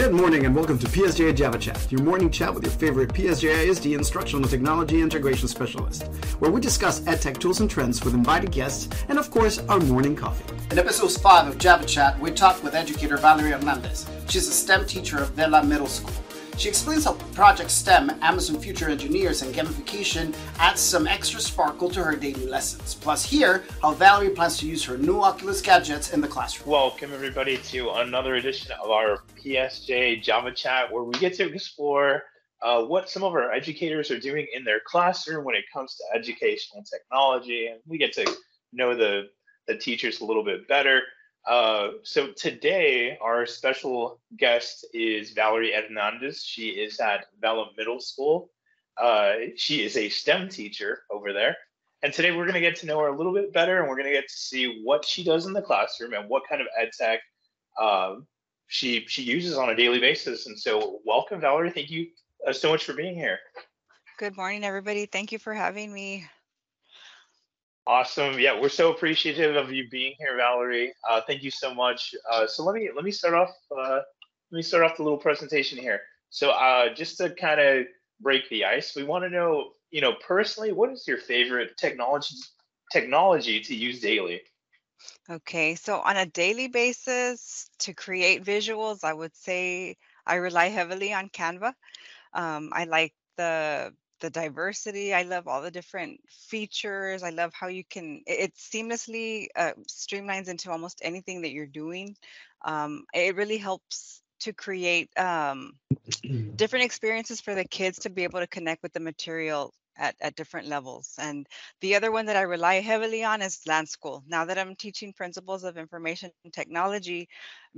Good morning and welcome to PSJA Java Chat, your morning chat with your favorite PSJA ISD instructional technology integration specialist, where we discuss edtech tools and trends with invited guests and, of course, our morning coffee. In episode 5 of Java Chat, we talked with educator Valerie Hernandez. She's a STEM teacher at Vela Middle School. She explains how Project STEM, Amazon Future Engineers, and gamification adds some extra sparkle to her daily lessons. Plus, here, how Valerie plans to use her new Oculus gadgets in the classroom. Welcome, everybody, to another edition of our PSJ Java Chat, where we get to explore uh, what some of our educators are doing in their classroom when it comes to educational technology. And we get to know the, the teachers a little bit better. Uh, so today, our special guest is Valerie Hernandez. She is at Vela Middle School. Uh, she is a STEM teacher over there. And today we're going to get to know her a little bit better and we're going to get to see what she does in the classroom and what kind of ed tech uh, she, she uses on a daily basis. And so, welcome, Valerie. Thank you uh, so much for being here. Good morning, everybody. Thank you for having me. Awesome. Yeah, we're so appreciative of you being here, Valerie. Uh, thank you so much. Uh, so let me let me start off. Uh, let me start off the little presentation here. So uh, just to kind of break the ice, we want to know, you know, personally, what is your favorite technology technology to use daily? Okay, so on a daily basis to create visuals, I would say I rely heavily on Canva. Um, I like the the diversity. I love all the different features. I love how you can, it, it seamlessly uh, streamlines into almost anything that you're doing. Um, it really helps to create um, different experiences for the kids to be able to connect with the material at, at different levels. And the other one that I rely heavily on is LanSchool. Now that I'm teaching principles of information technology,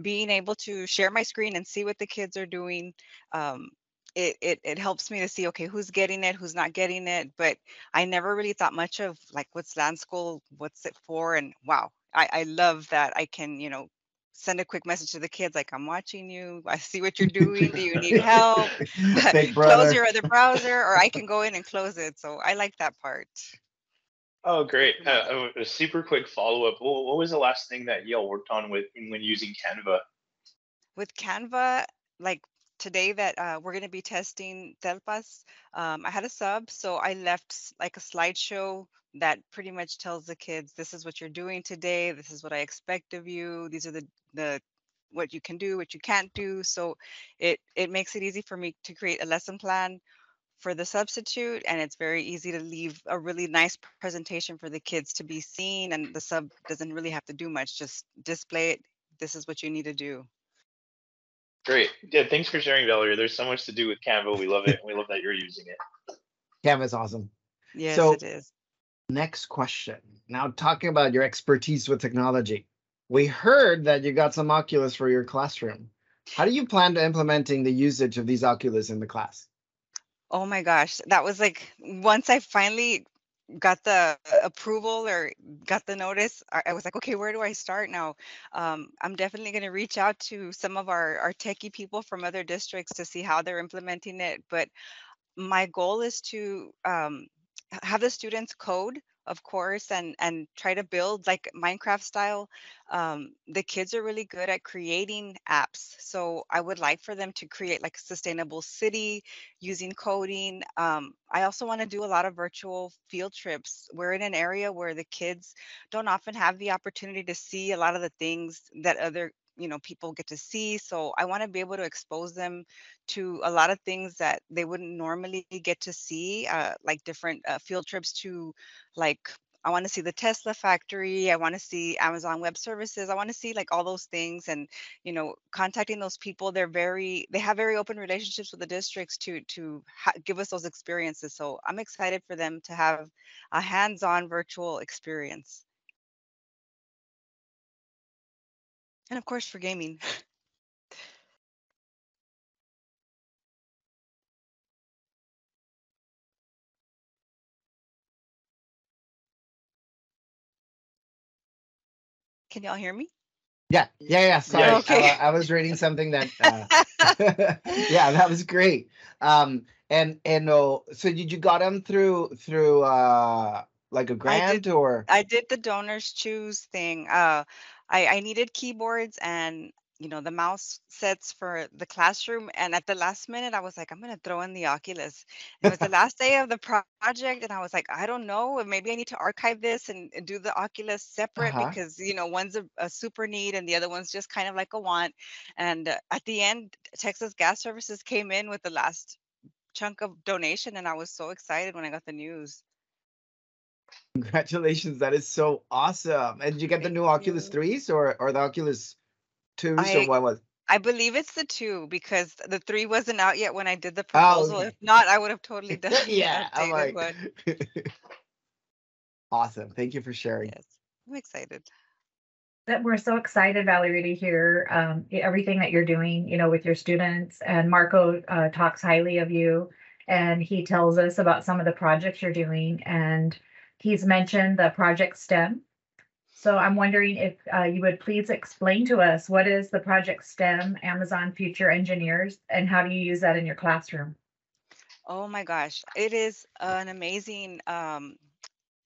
being able to share my screen and see what the kids are doing um, it, it it helps me to see okay who's getting it who's not getting it but i never really thought much of like what's LanSchool what's it for and wow i i love that i can you know send a quick message to the kids like i'm watching you i see what you're doing do you need help? Close your other browser or i can go in and close it so i like that part. Oh great. Uh, a super quick follow-up what, what was the last thing that y'all worked on with when using canva? With canva like today that uh, we're going to be testing Telpas. Um, I had a sub, so I left like a slideshow that pretty much tells the kids, this is what you're doing today. This is what I expect of you. These are the, the what you can do, what you can't do. So it, it makes it easy for me to create a lesson plan for the substitute and it's very easy to leave a really nice presentation for the kids to be seen and the sub doesn't really have to do much just display it this is what you need to do Great. Yeah, thanks for sharing, Valerie. There's so much to do with Canva. We love it. we love that you're using it. Canva's awesome. Yes, so, it is. Next question. Now, talking about your expertise with technology, we heard that you got some Oculus for your classroom. How do you plan to implementing the usage of these Oculus in the class? Oh my gosh, that was like once I finally got the approval or got the notice, I, was like, okay, where do I start now? Um, I'm definitely going to reach out to some of our, our techie people from other districts to see how they're implementing it. But my goal is to um, have the students code of course and and try to build like minecraft style um, the kids are really good at creating apps so i would like for them to create like a sustainable city using coding um, i also want to do a lot of virtual field trips. We're in an area where the kids don't often have the opportunity to see a lot of the things that other you know people get to see so i want to be able to expose them to a lot of things that they wouldn't normally get to see uh, like different uh, field trips to like I want to see the Tesla factory. I want to see Amazon Web Services. I want to see like all those things and you know contacting those people. They're very they have very open relationships with the districts to to ha- give us those experiences. So I'm excited for them to have a hands-on virtual experience. And of course for gaming. Can y'all hear me? Yeah, yeah, yeah. Sorry, yeah. Okay. I, I, was reading something that. Uh, yeah, that was great. Um, and and uh, so did you got them through through uh like a grant I did, or? I did the donors choose thing. Uh, I, I needed keyboards and you know the mouse sets for the classroom and at the last minute i was like i'm going to throw in the oculus. It was the last day of the project and i was like i don't know maybe i need to archive this and, and do the oculus separate uh-huh. because you know one's a, a, super need and the other one's just kind of like a want. And uh, at the end texas gas services came in with the last chunk of donation and i was so excited when i got the news congratulations that is so awesome and did you get the new oculus 3s or or the oculus two. I, so what was? I believe it's the two because the three wasn't out yet when I did the proposal. Oh, okay. If not, I would have totally done. yeah, I'm like. awesome. Thank you for sharing. Yes, I'm excited. That we're so excited, Valerie, to hear um, everything that you're doing. You know, with your students, and Marco uh, talks highly of you, and he tells us about some of the projects you're doing, and he's mentioned the project STEM, so I'm wondering if uh, you would please explain to us what is the Project STEM Amazon Future Engineers and how do you use that in your classroom? Oh my gosh, it is an amazing um,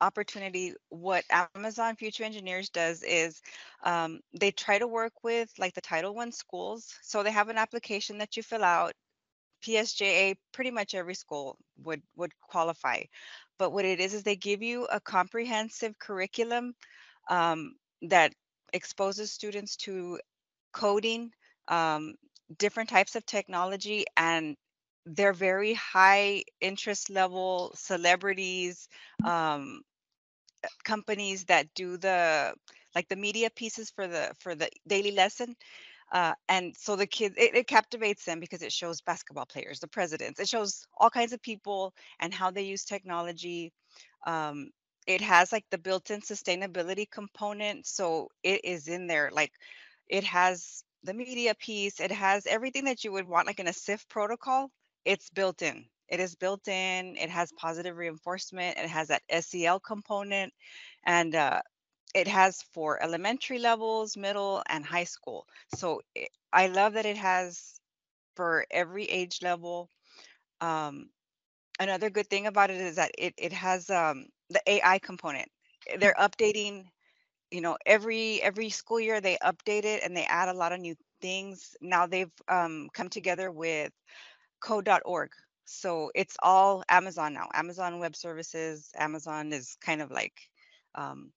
opportunity. What Amazon Future Engineers does is um, they try to work with like the Title One schools. So they have an application that you fill out. PSJA, pretty much every school would would qualify. But what it is is they give you a comprehensive curriculum um, that exposes students to coding, um, different types of technology, and they're very high interest level celebrities, um, companies that do the like the media pieces for the for the daily lesson. Uh, and so the kids it, it, captivates them because it shows basketball players the presidents it shows all kinds of people and how they use technology. Um, it has like the built-in sustainability component so it is in there like it has the media piece it has everything that you would want like in a SIOP protocol it's built in. It is built in it has positive reinforcement it has that sel component and uh, it has for elementary levels middle and high school so it, i love that it has for every age level um, another good thing about it is that it, it has um, the AI component. Eh, they're updating, you know, every every school year they update it and they add a lot of new things. Now they've um, come together with code.org. So it's all Amazon now. Amazon Web Services. Amazon is kind of like um,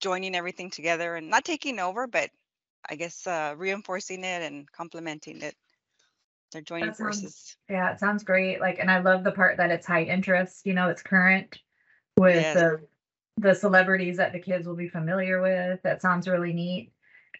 joining everything together and not taking over, but I guess uh, reinforcing it and complementing it. They're joining sounds, forces. Yeah, it sounds great. Like, and I love the part that it's high interest. You know, it's current with yes. the the celebrities that the kids will be familiar with. That sounds really neat.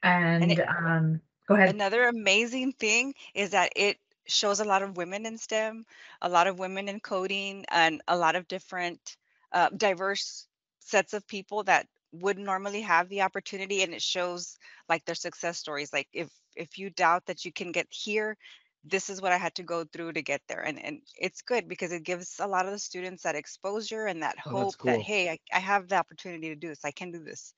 And, and it, um, go ahead. Another amazing thing is that it shows a lot of women in STEM, a lot of women in coding, and a lot of different uh, diverse sets of people that would normally have the opportunity and it shows like their success stories like if if you doubt that you can get here this is what I had to go through to get there. And and it's good because it gives a lot of the students that exposure and that oh, hope cool. that hey, I, I have the opportunity to do this. I can do this.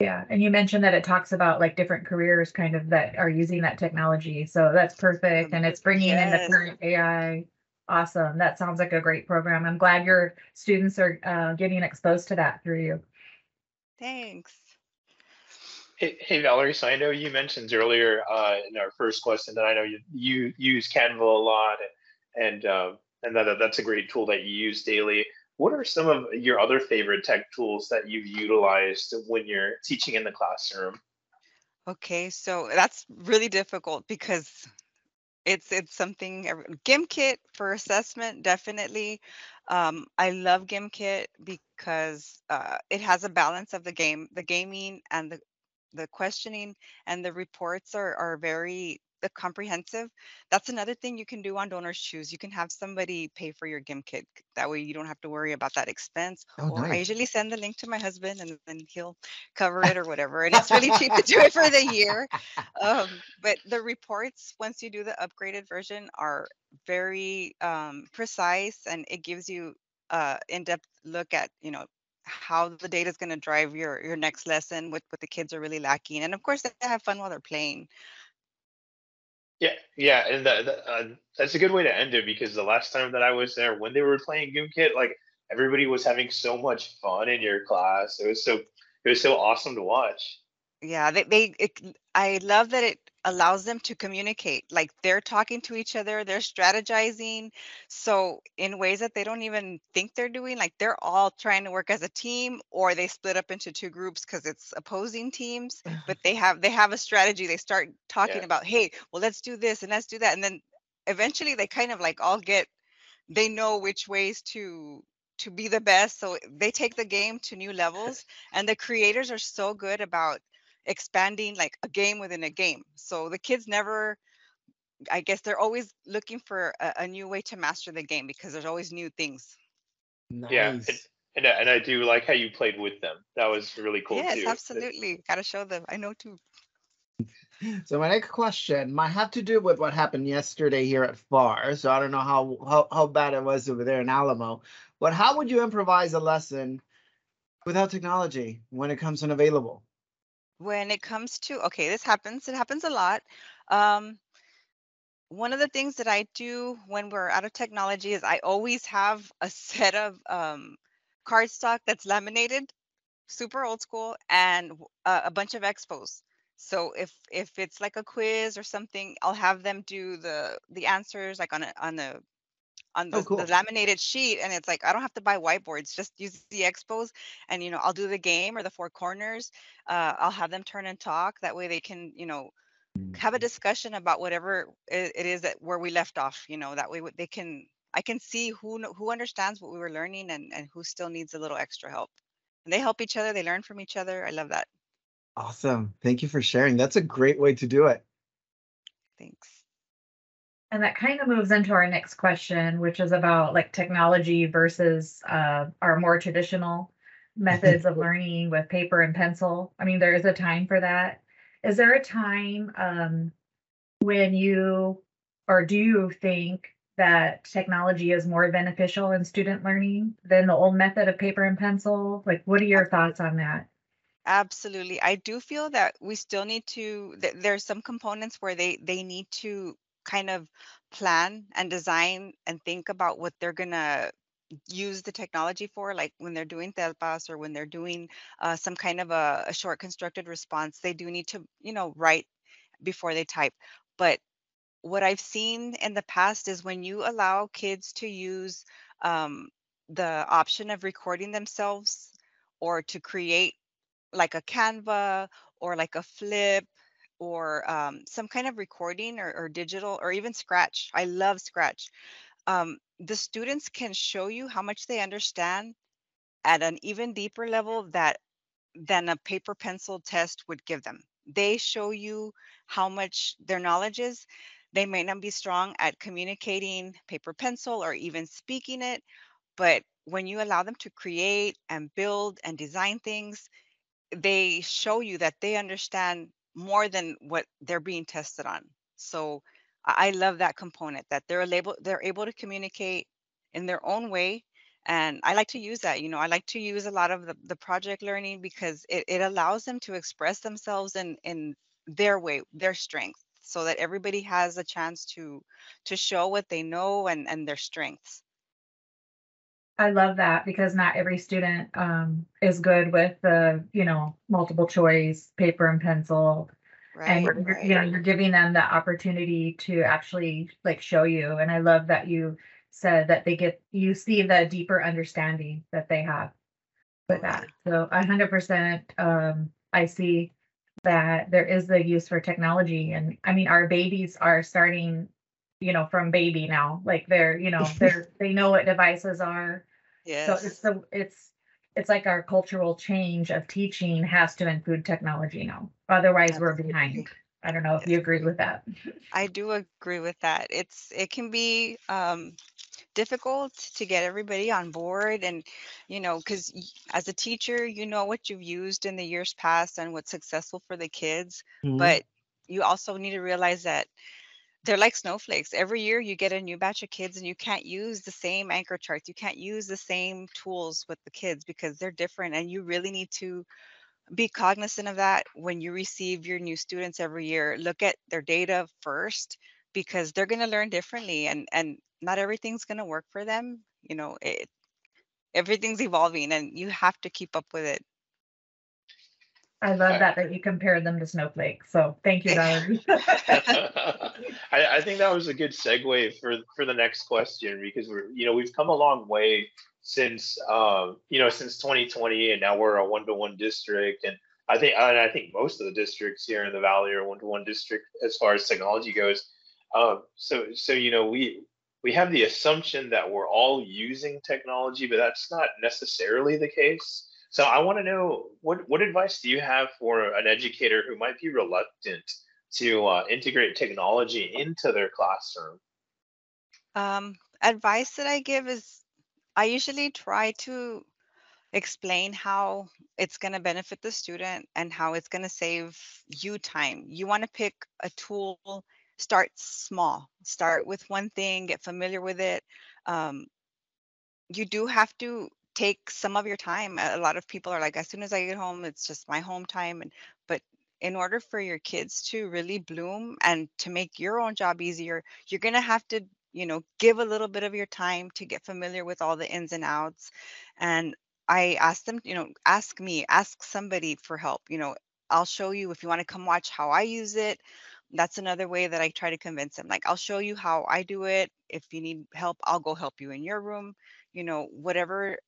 Yeah, and you mentioned that it talks about like different careers kind of that are using that technology. So that's perfect and it's bringing yes. in the current AI. Awesome. That sounds like a great program. I'm glad your students are uh, getting exposed to that through you. Thanks. Hey, hey, Valerie. So I know you mentioned earlier uh, in our first question that I know you, you use Canva a lot, and uh, and that that's a great tool that you use daily. What are some of your other favorite tech tools that you've utilized when you're teaching in the classroom? Okay, so that's really difficult because it's it's something Gimkit for assessment definitely. Um, I love Gimkit because uh, it has a balance of the game, the gaming and the the questioning and the reports are are very uh, comprehensive. That's another thing you can do on Donors Choose. You can have somebody pay for your Gimkit That way you don't have to worry about that expense. Oh, or nice. I usually send the link to my husband and then he'll cover it or whatever. And it's really cheap to do it for the year. Um, but the reports, once you do the upgraded version, are very um, precise and it gives you uh, in-depth look at you know how the data is going to drive your your next lesson with what the kids are really lacking and of course they have fun while they're playing yeah yeah and the, the, uh, that's a good way to end it because the last time that i was there when they were playing Gimkit like everybody was having so much fun in your class. It was so it was so awesome to watch. Yeah, they, they it, I love that it allows them to communicate. Like they're talking to each other, they're strategizing. So in ways that they don't even think they're doing, like they're all trying to work as a team or they split up into two groups because it's opposing teams, but they have they have a strategy. They start talking Yeah. about, hey, well, let's do this and let's do that. And then eventually they kind of like all get they know which ways to to be the best. So they take the game to new levels. And the creators are so good about expanding like a game within a game. So the kids never, I guess they're always looking for a, a new way to master the game because there's always new things. Nice. Yeah, and, and I- and I do like how you played with them. That was really cool yes, too. absolutely. Got to show them. I know too. So my next question might have to do with what happened yesterday here at FAR. So I don't know how how, how bad it was over there in Alamo. But how would you improvise a lesson without technology when it comes unavailable? When it comes to okay this happens it happens a lot um, one of the things that i do when we're out of technology is i always have a set of um, cardstock that's laminated super old school and a bunch of expos. So if if it's like a quiz or something i'll have them do the the answers like on a on a on Oh, the, cool. the laminated sheet and it's like i don't have to buy whiteboards just use the expos and you know i'll do the game or the four corners uh, i'll have them turn and talk that way they can you know have a discussion about whatever it, is that where we left off you know that way they can i can see who who understands what we were learning and and who still needs a little extra help and they help each other they learn from each other i love that Awesome. Thank you for sharing. That's a great way to do it. thanks And that kind of moves into our next question, which is about like technology versus uh, our more traditional methods of learning with paper and pencil. I mean, there is a time for that. Is there a time um, when you, or do you think that technology is more beneficial in student learning than the old method of paper and pencil? Like, what are your thoughts on that? Absolutely. I do feel that we still need to th- there's some components where they they need to kind of plan and design and think about what they're going to use the technology for like when they're doing telpas or when they're doing uh, some kind of a, a short constructed response they do need to you know write before they type. But what I've seen in the past is when you allow kids to use um, the option of recording themselves or to create like a Canva or like a Flip or um, some kind of recording or, or digital or even Scratch. I love Scratch. Um, the students can show you how much they understand at an even deeper level that than a paper pencil test would give them. They show you how much their knowledge is. They may not be strong at communicating paper pencil or even speaking it, but when you allow them to create and build and design things, they show you that they understand more than what they're being tested on. So I love that component that they're able they're able to communicate in their own way. And I like to use that. You know, I like to use a lot of the, the project learning because it, it allows them to express themselves in in their way, their strength, so that everybody has a chance to to show what they know and, and their strengths. I love that because not every student um, is good with the, you know, multiple choice, paper and pencil. Right. and you're, you know, you're giving them the opportunity to actually like show you. And I love that you said that they get, you see the deeper understanding that they have with that. So a hundred percent, um, I see that there is the use for technology. And I mean, our babies are starting, you know, from baby now, like they're, you know, they're, they know what devices are. So it's the, it's, it's like our cultural change of teaching has to include technology now. Otherwise, we're behind. I don't know if you agree with that. I do agree with that. It's it can be um, difficult to get everybody on board, and you know, because as a teacher, you know what you've used in the years past and what's successful for the kids, Mhm. but you also need to realize that they're like snowflakes. Every year you get a new batch of kids, and you can't use the same anchor charts. You can't use the same tools with the kids because they're different, and you really need to be cognizant of that when you receive your new students every year look at their data first because they're going to learn differently and and not everything's going to work for them you know it everything's evolving and you have to keep up with it I love that that you compared them to snowflakes. So thank you, Valerie. I, I think that was a good segue for for the next question because we're you know we've come a long way since um, you know since 2020 and now we're a one to one district and I think and I think most of the districts here in the valley are one to one district as far as technology goes. Um, so so you know we we have the assumption that we're all using technology, but that's not necessarily the case. So I want to know what what advice do you have for an educator who might be reluctant to uh, integrate technology into their classroom? Um, advice that I give is I usually try to explain how it's going to benefit the student and how it's going to save you time. You want to pick a tool, start small, start with one thing, get familiar with it. Um, you do have to take some of your time. A lot of people are like, as soon as I get home, it's just my home time. And but in order for your kids to really bloom and to make your own job easier, you're gonna have to, you know, give a little bit of your time to get familiar with all the ins and outs. And I ask them, you know, ask me, ask somebody for help. You know, I'll show you if you want to come watch how I use it. That's another way that I try to convince them. Like, I'll show you how I do it. If you need help, I'll go help you in your room. You know, whatever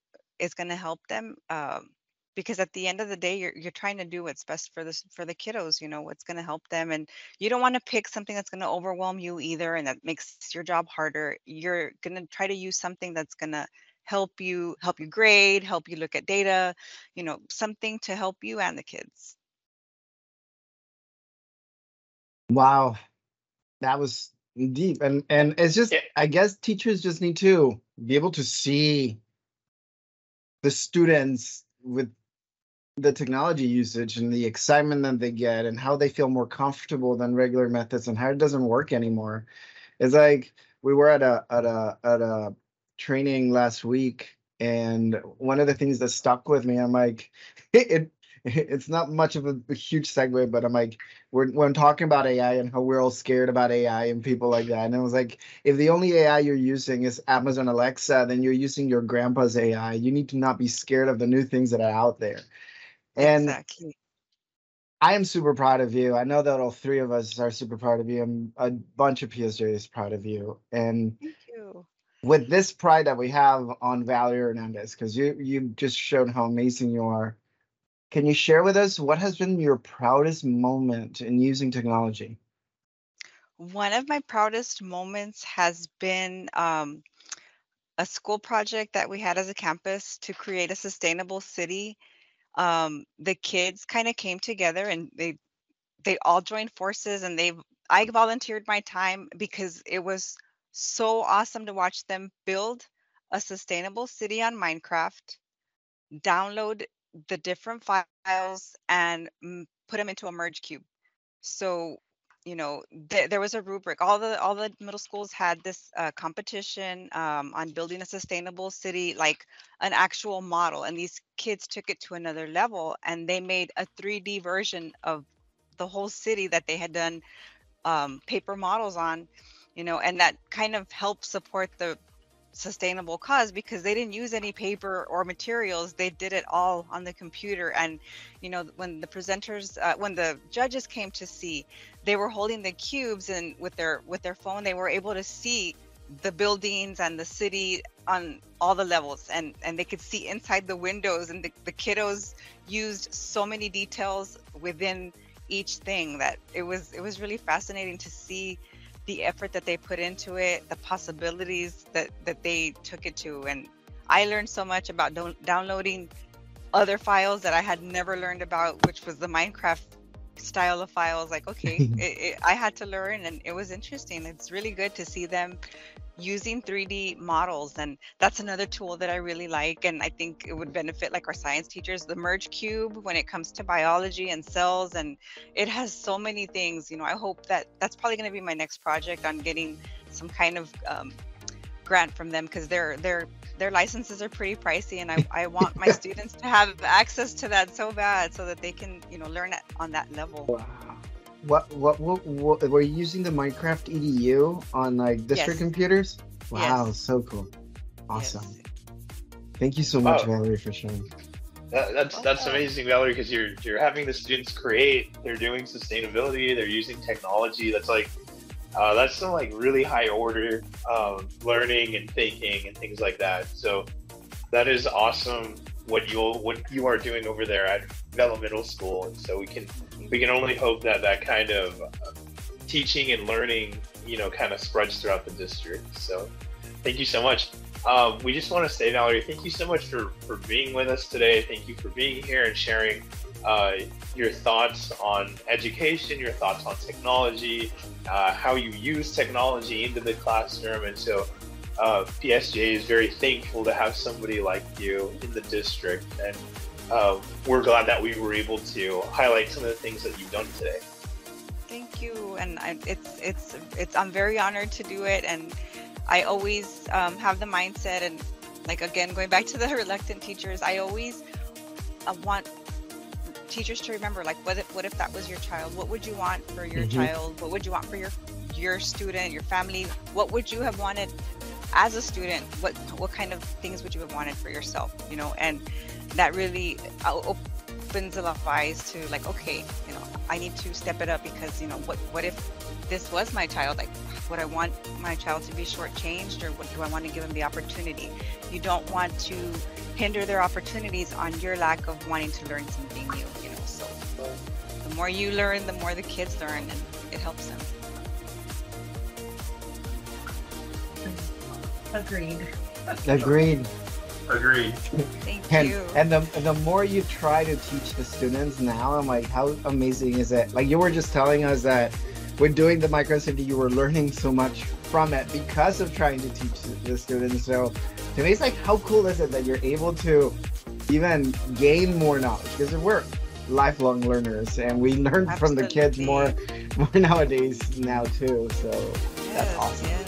is going to help them um, because at the end of the day you're you're trying to do what's best for this for the kiddos you know what's going to help them and you don't want to pick something that's going to overwhelm you either and that makes your job harder. You're going to try to use something that's going to help you help you grade help you look at data you know something to help you and the kids. Wow. That was deep and and it's just yeah. i guess teachers just need to be able to see the students with the technology usage and the excitement that they get and how they feel more comfortable than regular methods and how it doesn't work anymore. It's like we were at a at a at a training last week and one of the things that stuck with me, I'm like, it it's not much of a, a, huge segue, but I'm like, we're when talking about AI and how we're all scared about AI and people like that. And it was like, if the only AI you're using is Amazon Alexa, then you're using your grandpa's AI. You need to not be scared of the new things that are out there. And exactly. I am super proud of you. I know that all three of us are super proud of you. I'm a bunch of PSJ is proud of you. And thank you. With this pride that we have on Valerie Hernandez, because you you just showed how amazing you are can you share with us what has been your proudest moment in using technology? One of my proudest moments has been um, a school project that we had as a campus to create a sustainable city. Um, the kids kind of came together and they they all joined forces and they I volunteered my time because it was so awesome to watch them build a sustainable city on Minecraft, download the different files and put them into a merge cube. So, you know, th- there was a rubric. All the all the middle schools had this uh, competition um, on building a sustainable city, like an actual model. And these kids took it to another level, and they made a 3D version of the whole city that they had done um, paper models on. You know, and that kind of helped support the sustainable cause because they didn't use any paper or materials. They did it all on the computer. And you know when the presenters uh, when the judges came to see they were holding the cubes and with their with their phone they were able to see the buildings and the city on all the levels. And and they could see inside the windows and the, the kiddos used so many details within each thing that it was it was really fascinating to see the effort that they put into it, the possibilities that that they took it to, and I learned so much about downloading other files that I had never learned about, which was the Minecraft style of files. Like, okay, it, it, I had to learn, and it was interesting. It's really good to see them using 3D models. And that's another tool that I really like. And I think it would benefit like our science teachers, the Merge Cube when it comes to biology and cells. And it has so many things, you know, I hope that that's probably going to be my next project on getting some kind of um, grant from them because their their their licenses are pretty pricey and I, I want my students to have access to that so bad so that they can you know learn it on that level wow what, what, what, what were you using the Minecraft EDU on like district yes. computers? Wow, yes. so cool. Awesome. Yes. Thank you so much, oh. Valerie, for sharing. That, that's that's amazing, Valerie, because you're you're having the students create. They're doing sustainability. They're using technology. That's like uh, that's some like really high order um, learning and thinking and things like that. So that is awesome. What you what you are doing over there at Vela Middle School, and so we can we can only hope that that kind of uh, teaching and learning, you know, kind of spreads throughout the district. So thank you so much. Um, we just want to say, Valerie, thank you so much for, for being with us today. Thank you for being here and sharing uh, your thoughts on education, your thoughts on technology, uh, how you use technology into the classroom. And so uh, PSJ is very thankful to have somebody like you in the district. And uh, we're glad that we were able to highlight some of the things that you've done today. Thank you. And I, it's, it's, it's, I'm very honored to do it. And I always um, have the mindset and like again going back to the reluctant teachers i always uh, want teachers to remember like what if, what if that was your child? What would you want for your mm-hmm. child? What would you want for your your student your family? What would you have wanted as a student? What what kind of things would you have wanted for yourself you know? And that really uh, opens a lot of eyes to like okay i need to step it up because you know what what if this was my child like would I want my child to be shortchanged or what do I want to give them the opportunity? You don't want to hinder their opportunities on your lack of wanting to learn something new, you know. So the more you learn, the more the kids learn and it helps them. Agreed. Agreed. Agreed. Thank and, you. And the the more you try to teach the students now, I'm like, how amazing is it? Like you were just telling us that when doing the micro activity, you were learning so much from it because of trying to teach the students. So to me, it's like, how cool is it that you're able to even gain more knowledge? Because we're lifelong learners and we learn Absolutely. from the kids more, more nowadays now too. So yes, that's awesome.